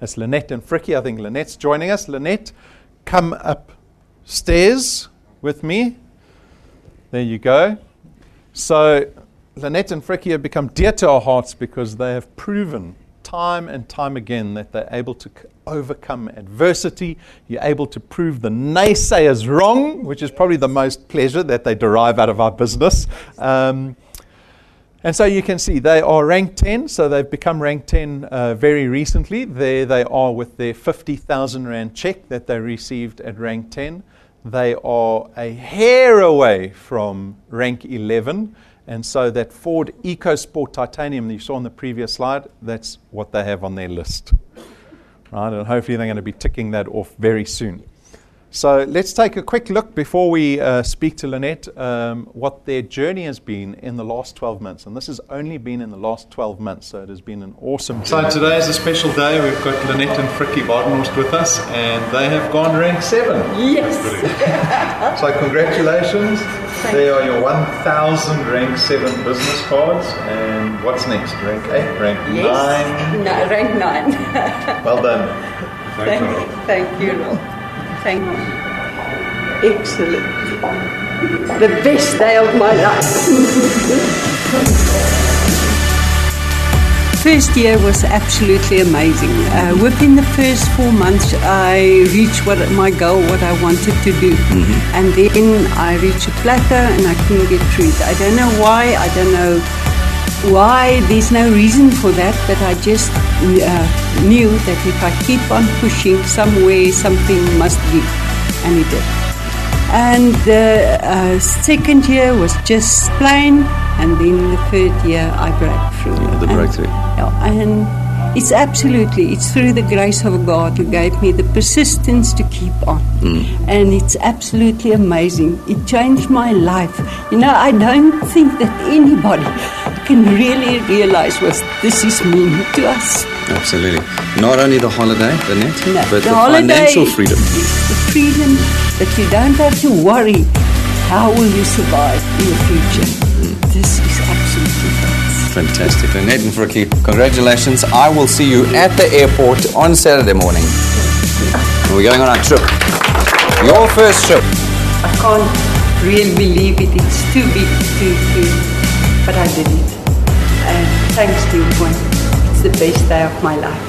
That's Lynette and Fricky. I think Lynette's joining us. Lynette, come upstairs with me. There you go. So, Lynette and Fricky have become dear to our hearts because they have proven time and time again that they're able to overcome adversity. You're able to prove the naysayers wrong, which is probably the most pleasure that they derive out of our business. Um, and so you can see they are ranked 10, so they've become ranked 10 uh, very recently. There they are with their 50,000 Rand check that they received at rank 10. They are a hair away from rank 11. And so that Ford EcoSport Titanium that you saw on the previous slide, that's what they have on their list. Right, and hopefully they're going to be ticking that off very soon. So let's take a quick look before we uh, speak to Lynette um, what their journey has been in the last 12 months. And this has only been in the last 12 months, so it has been an awesome journey. So today is a special day. We've got Lynette and Fricky Badenhorst with us, and they have gone rank 7. Yes. So congratulations. Thank There are your 1,000 rank 7 business cards. And what's next? Rank 8, rank 9. No, rank nine. Well done. thank, thank you, Rob. Thank you. Excellent. The best day of my life. First year was absolutely amazing. Uh, within the first four months, I reached what my goal, what I wanted to do, and then I reached a plateau and I couldn't get through it. I don't know why. I don't know why there's no reason for that, but I just uh, knew that if I keep on pushing somewhere, something must give, and it did. And the uh, second year was just plain, and then the third year I broke through. Yeah, the And- breakthrough. yeah, and it's absolutely, it's through the grace of God who gave me the persistence to keep on. Mm. And it's absolutely amazing. It changed my life. You know, I don't think that anybody can really realize what this is meaning to us. Absolutely. Not only the holiday, Lynette, No, but the, holiday financial freedom. the freedom that you don't have to worry how will you survive in the future. This is absolutely fantastic. Fantastic. Lynette and Fricky, congratulations. I will see you at the airport on Saturday morning. We're going on our trip. Your first trip. I can't really believe it. It's too big too, to but I did it. And thanks to everyone. It's the best day of my life.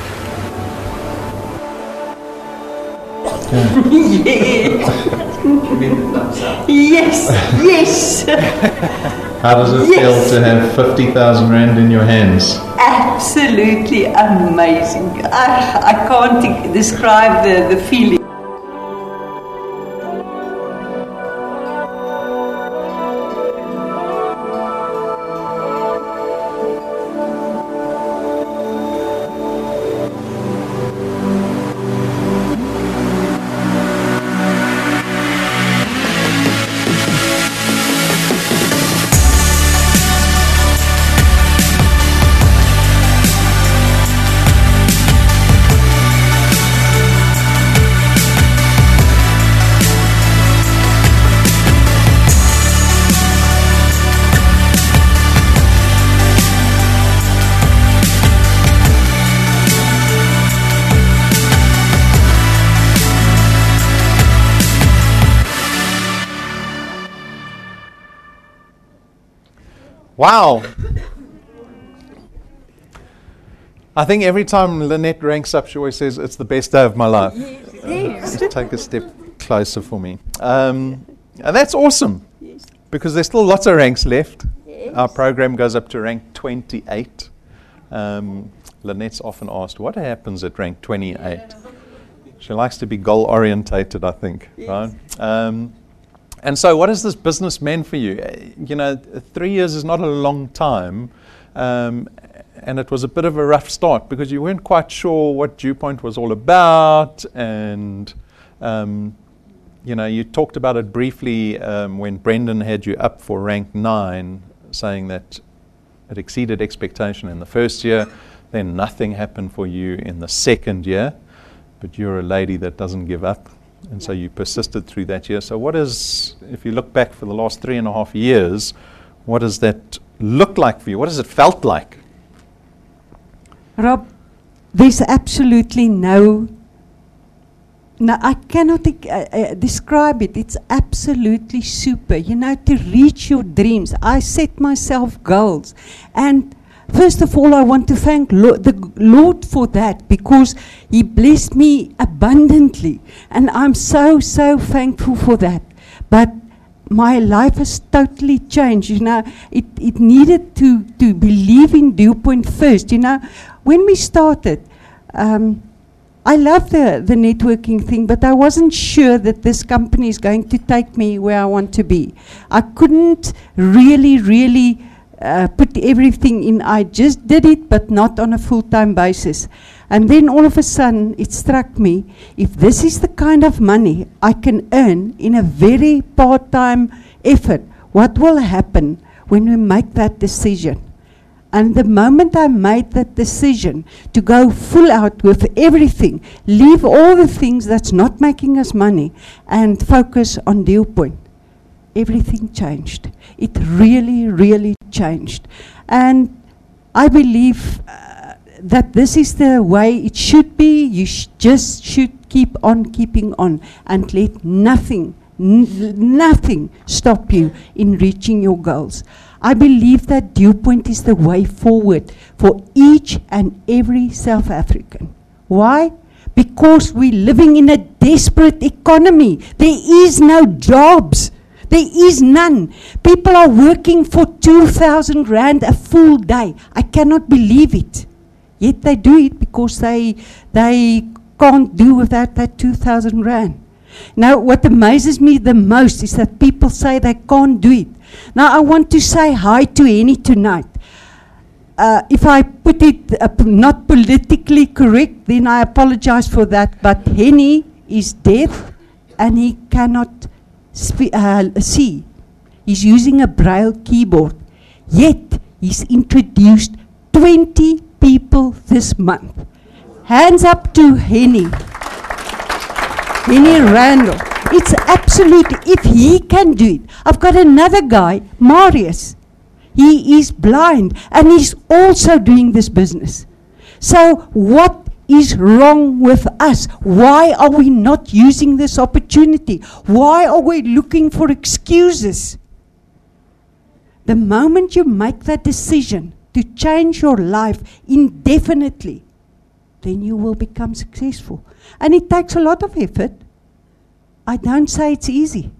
Yes. Yes, yes, How does it Yes. feel to have 50,000 Rand in your hands? absolutely amazing. I, I can't describe the, the feeling. Wow. I think every time Lynette ranks up, she always says, It's the best day of my life. Just take a step closer for me. Um, and that's awesome because there's still lots of ranks left. Our program goes up to rank 28. Um, Lynette's often asked, What happens at rank 28? She likes to be goal orientated, I think. Right? Um, and so, what has this business meant for you? You know, three years is not a long time, um, and it was a bit of a rough start because you weren't quite sure what Dewpoint was all about, and um, you know, you talked about it briefly um, when Brendan had you up for rank nine, saying that it exceeded expectation in the first year, then nothing happened for you in the second year, but you're a lady that doesn't give up. And so you persisted through that year. So, what is, if you look back for the last three and a half years, what does that look like for you? What has it felt like? Rob, there's absolutely no. No, I cannot uh, uh, describe it. It's absolutely super. You know, to reach your dreams, I set myself goals. And first of all, I want to thank Lo- the Lord for that because He blessed me abundantly. And I'm so, so thankful for that. But my life has totally changed. You know, it, it needed to, to believe in Dew Point first. You know, when we started, um, I love the, the networking thing, but I wasn't sure that this company is going to take me where I want to be. I couldn't really, really uh, put everything in. I just did it, but not on a full time basis. And then all of a sudden, it struck me if this is the kind of money I can earn in a very part time effort, what will happen when we make that decision? And the moment I made that decision to go full out with everything, leave all the things that's not making us money, and focus on Dew Point, everything changed. It really, really changed. And I believe uh, that this is the way it should be. You sh- just should keep on keeping on and let nothing, nothing stop you in reaching your goals. I believe that Dew Point is the way forward for each and every South African. Why? Because we're living in a desperate economy. There is no jobs. There is none. People are working for 2,000 Rand a full day. I cannot believe it. Yet they do it because they, they can't do without that 2,000 Rand. Now, what amazes me the most is that people say they can't do it. Now, I want to say hi to Henny tonight. Uh, if I put it uh, not politically correct, then I apologize for that. But Henny is deaf and he cannot uh, see. He's using a braille keyboard. Yet, he's introduced 20 people this month. Hands up to Henny. Henny Randall. It's absolute. If he can do it, I've got another guy, Marius. He is blind and he's also doing this business. So, what is wrong with us? Why are we not using this opportunity? Why are we looking for excuses? The moment you make that decision to change your life indefinitely, then you will become successful. And it takes a lot of effort. I don't say it's easy,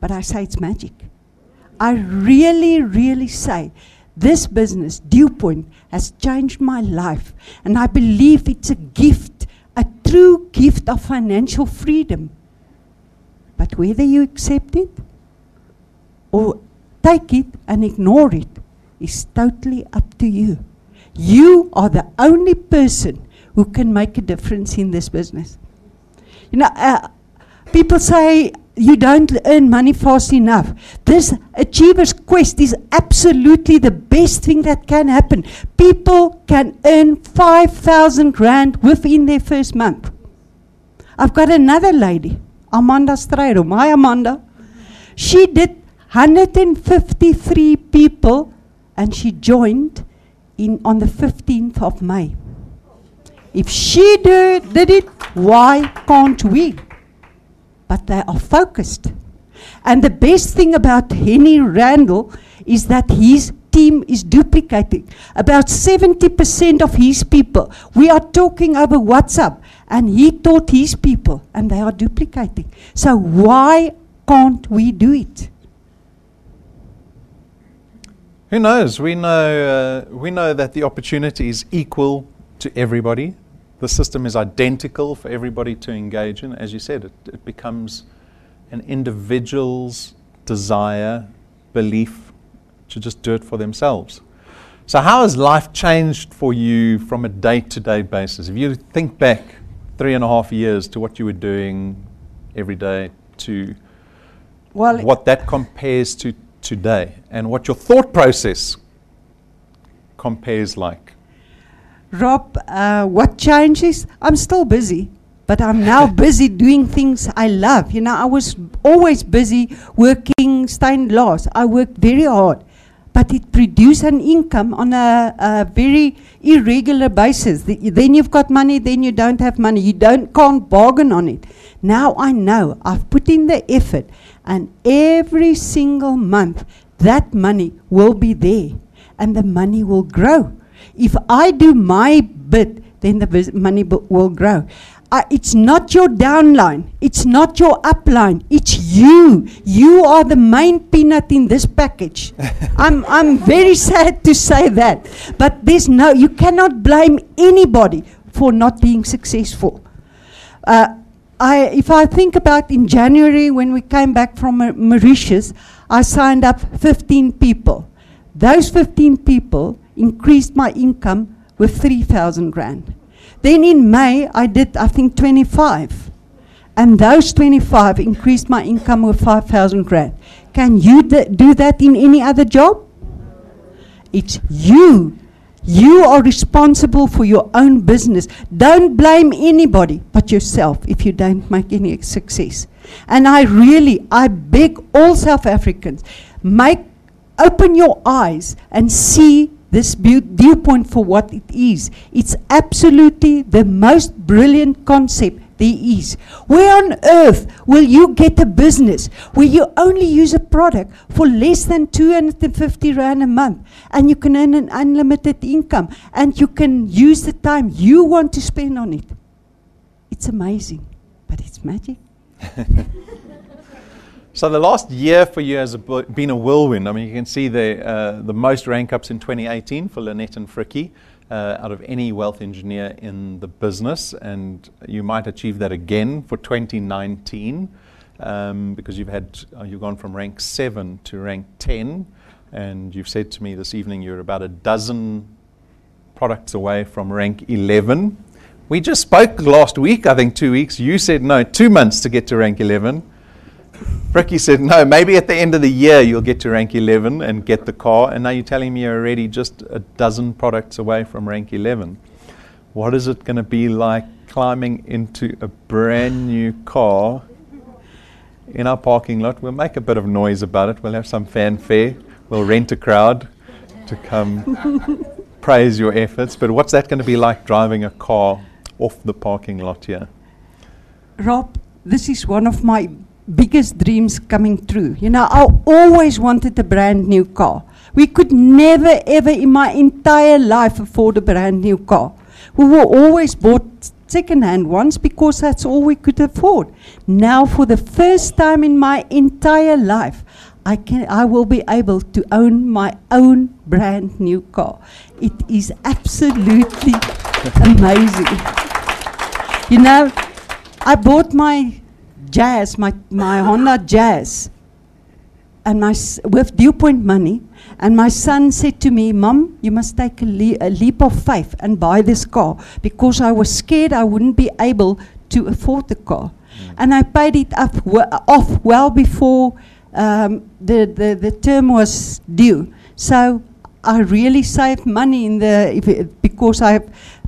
but I say it's magic. I really, really say this business, Dew Point, has changed my life. And I believe it's a gift, a true gift of financial freedom. But whether you accept it or take it and ignore it is totally up to you. You are the only person who can make a difference in this business. You know, uh, people say you don't earn money fast enough. This Achiever's Quest is absolutely the best thing that can happen. People can earn 5,000 Rand within their first month. I've got another lady, Amanda Strydom. Hi, Amanda. She did 153 people and she joined in on the 15th of May. If she do, did it, why can't we? But they are focused. And the best thing about Henny Randall is that his team is duplicating. About 70% of his people, we are talking over WhatsApp, and he taught his people, and they are duplicating. So why can't we do it? Who knows? We know, uh, we know that the opportunity is equal to everybody. The system is identical for everybody to engage in. As you said, it, it becomes an individual's desire, belief to just do it for themselves. So, how has life changed for you from a day to day basis? If you think back three and a half years to what you were doing every day to Well, what that compares to today and what your thought process compares like. Rob, uh, what changes? I'm still busy, but I'm now busy doing things I love. You know, I was always busy working stained glass. I worked very hard, but it produced an income on a, a very irregular basis. The- then you've got money, then you don't have money. You don't can't bargain on it. Now I know I've put in the effort, and every single month that money will be there, and the money will grow. If I do my bit, then the money will grow. Uh, it's not your downline. It's not your upline. It's you. You are the main peanut in this package. I'm, I'm very sad to say that. But there's no, you cannot blame anybody for not being successful. Uh, I, if I think about in January when we came back from Mau- Mauritius, I signed up 15 people. Those 15 people increased my income with 3,000 rand. Then in May, I did, I think, 25. And those 25 increased my income with 5,000 rand. Can you do that in any other job? It's you. You are responsible for your own business. Don't blame anybody but yourself if you don't make any success. And I really, I beg all South Africans, make, open your eyes and see this view- viewpoint for what it is. It's absolutely the most brilliant concept there is. Where on earth will you get a business where you only use a product for less than 250 Rand a month and you can earn an unlimited income and you can use the time you want to spend on it? It's amazing, but it's magic. So the last year for you has been a whirlwind. I mean, you can see the uh, the most rank ups in 2018 for Lynette and Fricky uh, out of any wealth engineer in the business, and you might achieve that again for 2019 um, because you've had uh, you've gone from rank seven to rank 10, and you've said to me this evening you're about a dozen products away from rank 11. We just spoke last week, I think two weeks. You said no, two months to get to rank 11. Ricky said, no, maybe at the end of the year you'll get to rank 11 and get the car. And now you're telling me you're already just a dozen products away from rank 11. What is it going to be like climbing into a brand new car in our parking lot? We'll make a bit of noise about it. We'll have some fanfare. We'll rent a crowd to come praise your efforts. But what's that going to be like driving a car off the parking lot here? Rob, this is one of my biggest dreams coming true. You know, I always wanted a brand new car. We could never, ever in my entire life afford a brand new car. We were always bought second-hand ones because that's all we could afford. Now, for the first time in my entire life, I can, I will be able to own my own brand new car. It is absolutely amazing. You know, I bought my Jazz, my, my Honda Jazz, and my s- with Dew Point money. And my son said to me, "Mom, you must take a, le- a leap of faith and buy this car because I was scared I wouldn't be able to afford the car." And I paid it up w- off well before um, the, the the term was due. So I really saved money in the because I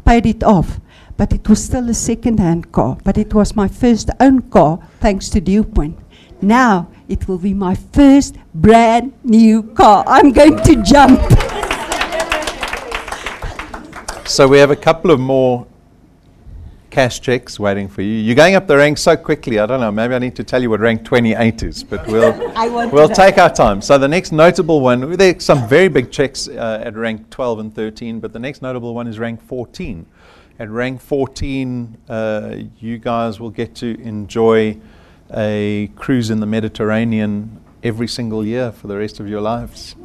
paid it off but it was still a second-hand car. But it was my first own car, thanks to Dewpoint. Now it will be my first brand new car. I'm going to jump. So we have a couple of more cash checks waiting for you. You're going up the ranks so quickly. I don't know. Maybe I need to tell you what rank 28 is, but we'll I want to we'll take our time. So the next notable one, there's some very big checks uh, at rank 12 and 13, but the next notable one is rank 14. At rank 14, uh, you guys will get to enjoy a cruise in the Mediterranean every single year for the rest of your lives.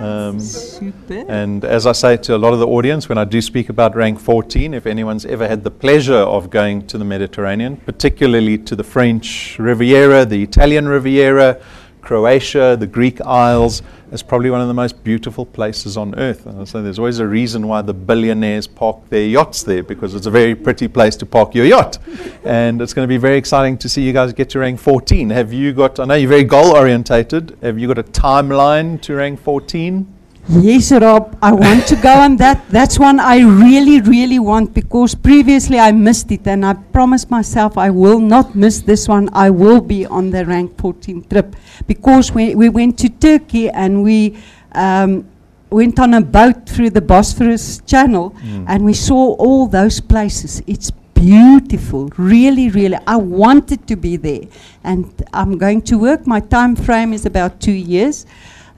Um, Super. and as I say to a lot of the audience, when I do speak about rank 14, if anyone's ever had the pleasure of going to the Mediterranean, particularly to the French Riviera, the Italian Riviera, Croatia, the Greek Isles, is probably one of the most beautiful places on earth. And so there's always a reason why the billionaires park their yachts there, because it's a very pretty place to park your yacht. and it's going to be very exciting to see you guys get to rank 14. Have you got, I know you're very goal orientated, have you got a timeline to rank 14? Yes, Rob, I want to go on that. That's one I really, really want because previously I missed it and I promised myself I will not miss this one. I will be on the rank 14 trip because we, we went to Turkey and we um, went on a boat through the Bosphorus Channel Mm. and we saw all those places. It's beautiful, really, really. I wanted to be there, and I'm going to work. My time frame is about two years.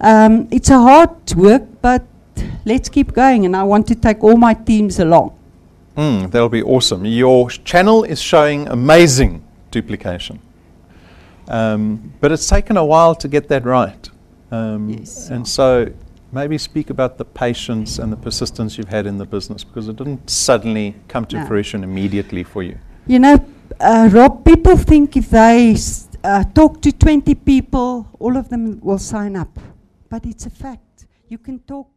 Um, it's a hard work, but let's keep going, and I want to take all my teams along. Mm, that'll be awesome. Your channel is showing amazing duplication. Um, but it's taken a while to get that right. Um, Yes. And so maybe speak about the patience and the persistence you've had in the business because it didn't suddenly come to No. fruition immediately for you. You know, uh, Rob, people think if they s- uh, talk to 20 people, all of them will sign up. But it's a fact. You can talk.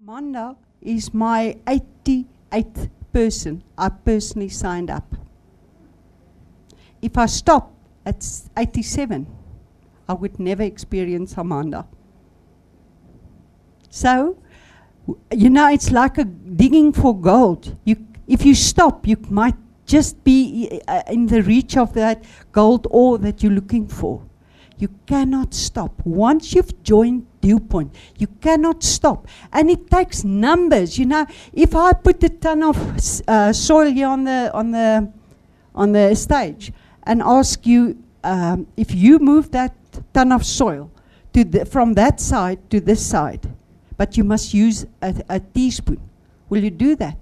Amanda is my 88th person I personally signed up. If I stop at 87, I would never experience Amanda. So, you know, it's like a digging for gold. You, if you stop, you might just be uh, in the reach of that gold ore that you're looking for. You cannot stop. Once you've joined Dew Point, you cannot stop. And it takes numbers. You know, if I put a ton of uh, soil here on the on the on the stage and ask you um, if you move that ton of soil from that side to this side, but you must use a, a teaspoon. Will you do that?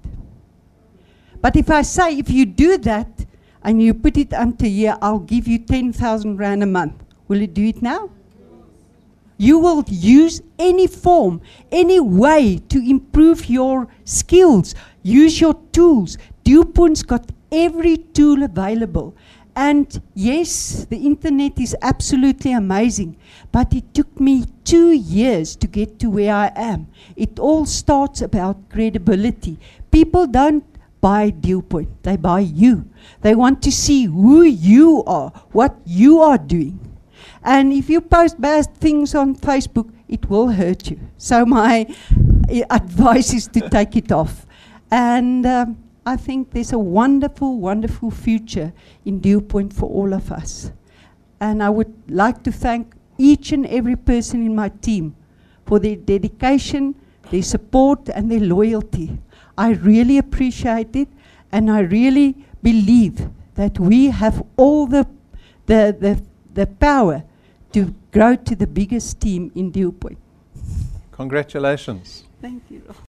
But if I say if you do that and you put it under here, I'll give you 10,000 rand a month. Will you do it now? You will use any form, any way to improve your skills. Use your tools. DewPoint's got every tool available. And yes, the internet is absolutely amazing, but it took me two years to get to where I am. It all starts about credibility. People don't buy DewPoint, they buy you. They want to see who you are, what you are doing. And if you post bad things on Facebook, it will hurt you. So my advice is to take it off. And um, I think there's a wonderful, wonderful future in Dew Point for all of us. And I would like to thank each and every person in my team for their dedication, their support, and their loyalty. I really appreciate it, and I really believe that we have all the, the, the, the power to grow to the biggest team in Dew Point. Congratulations. Thank you.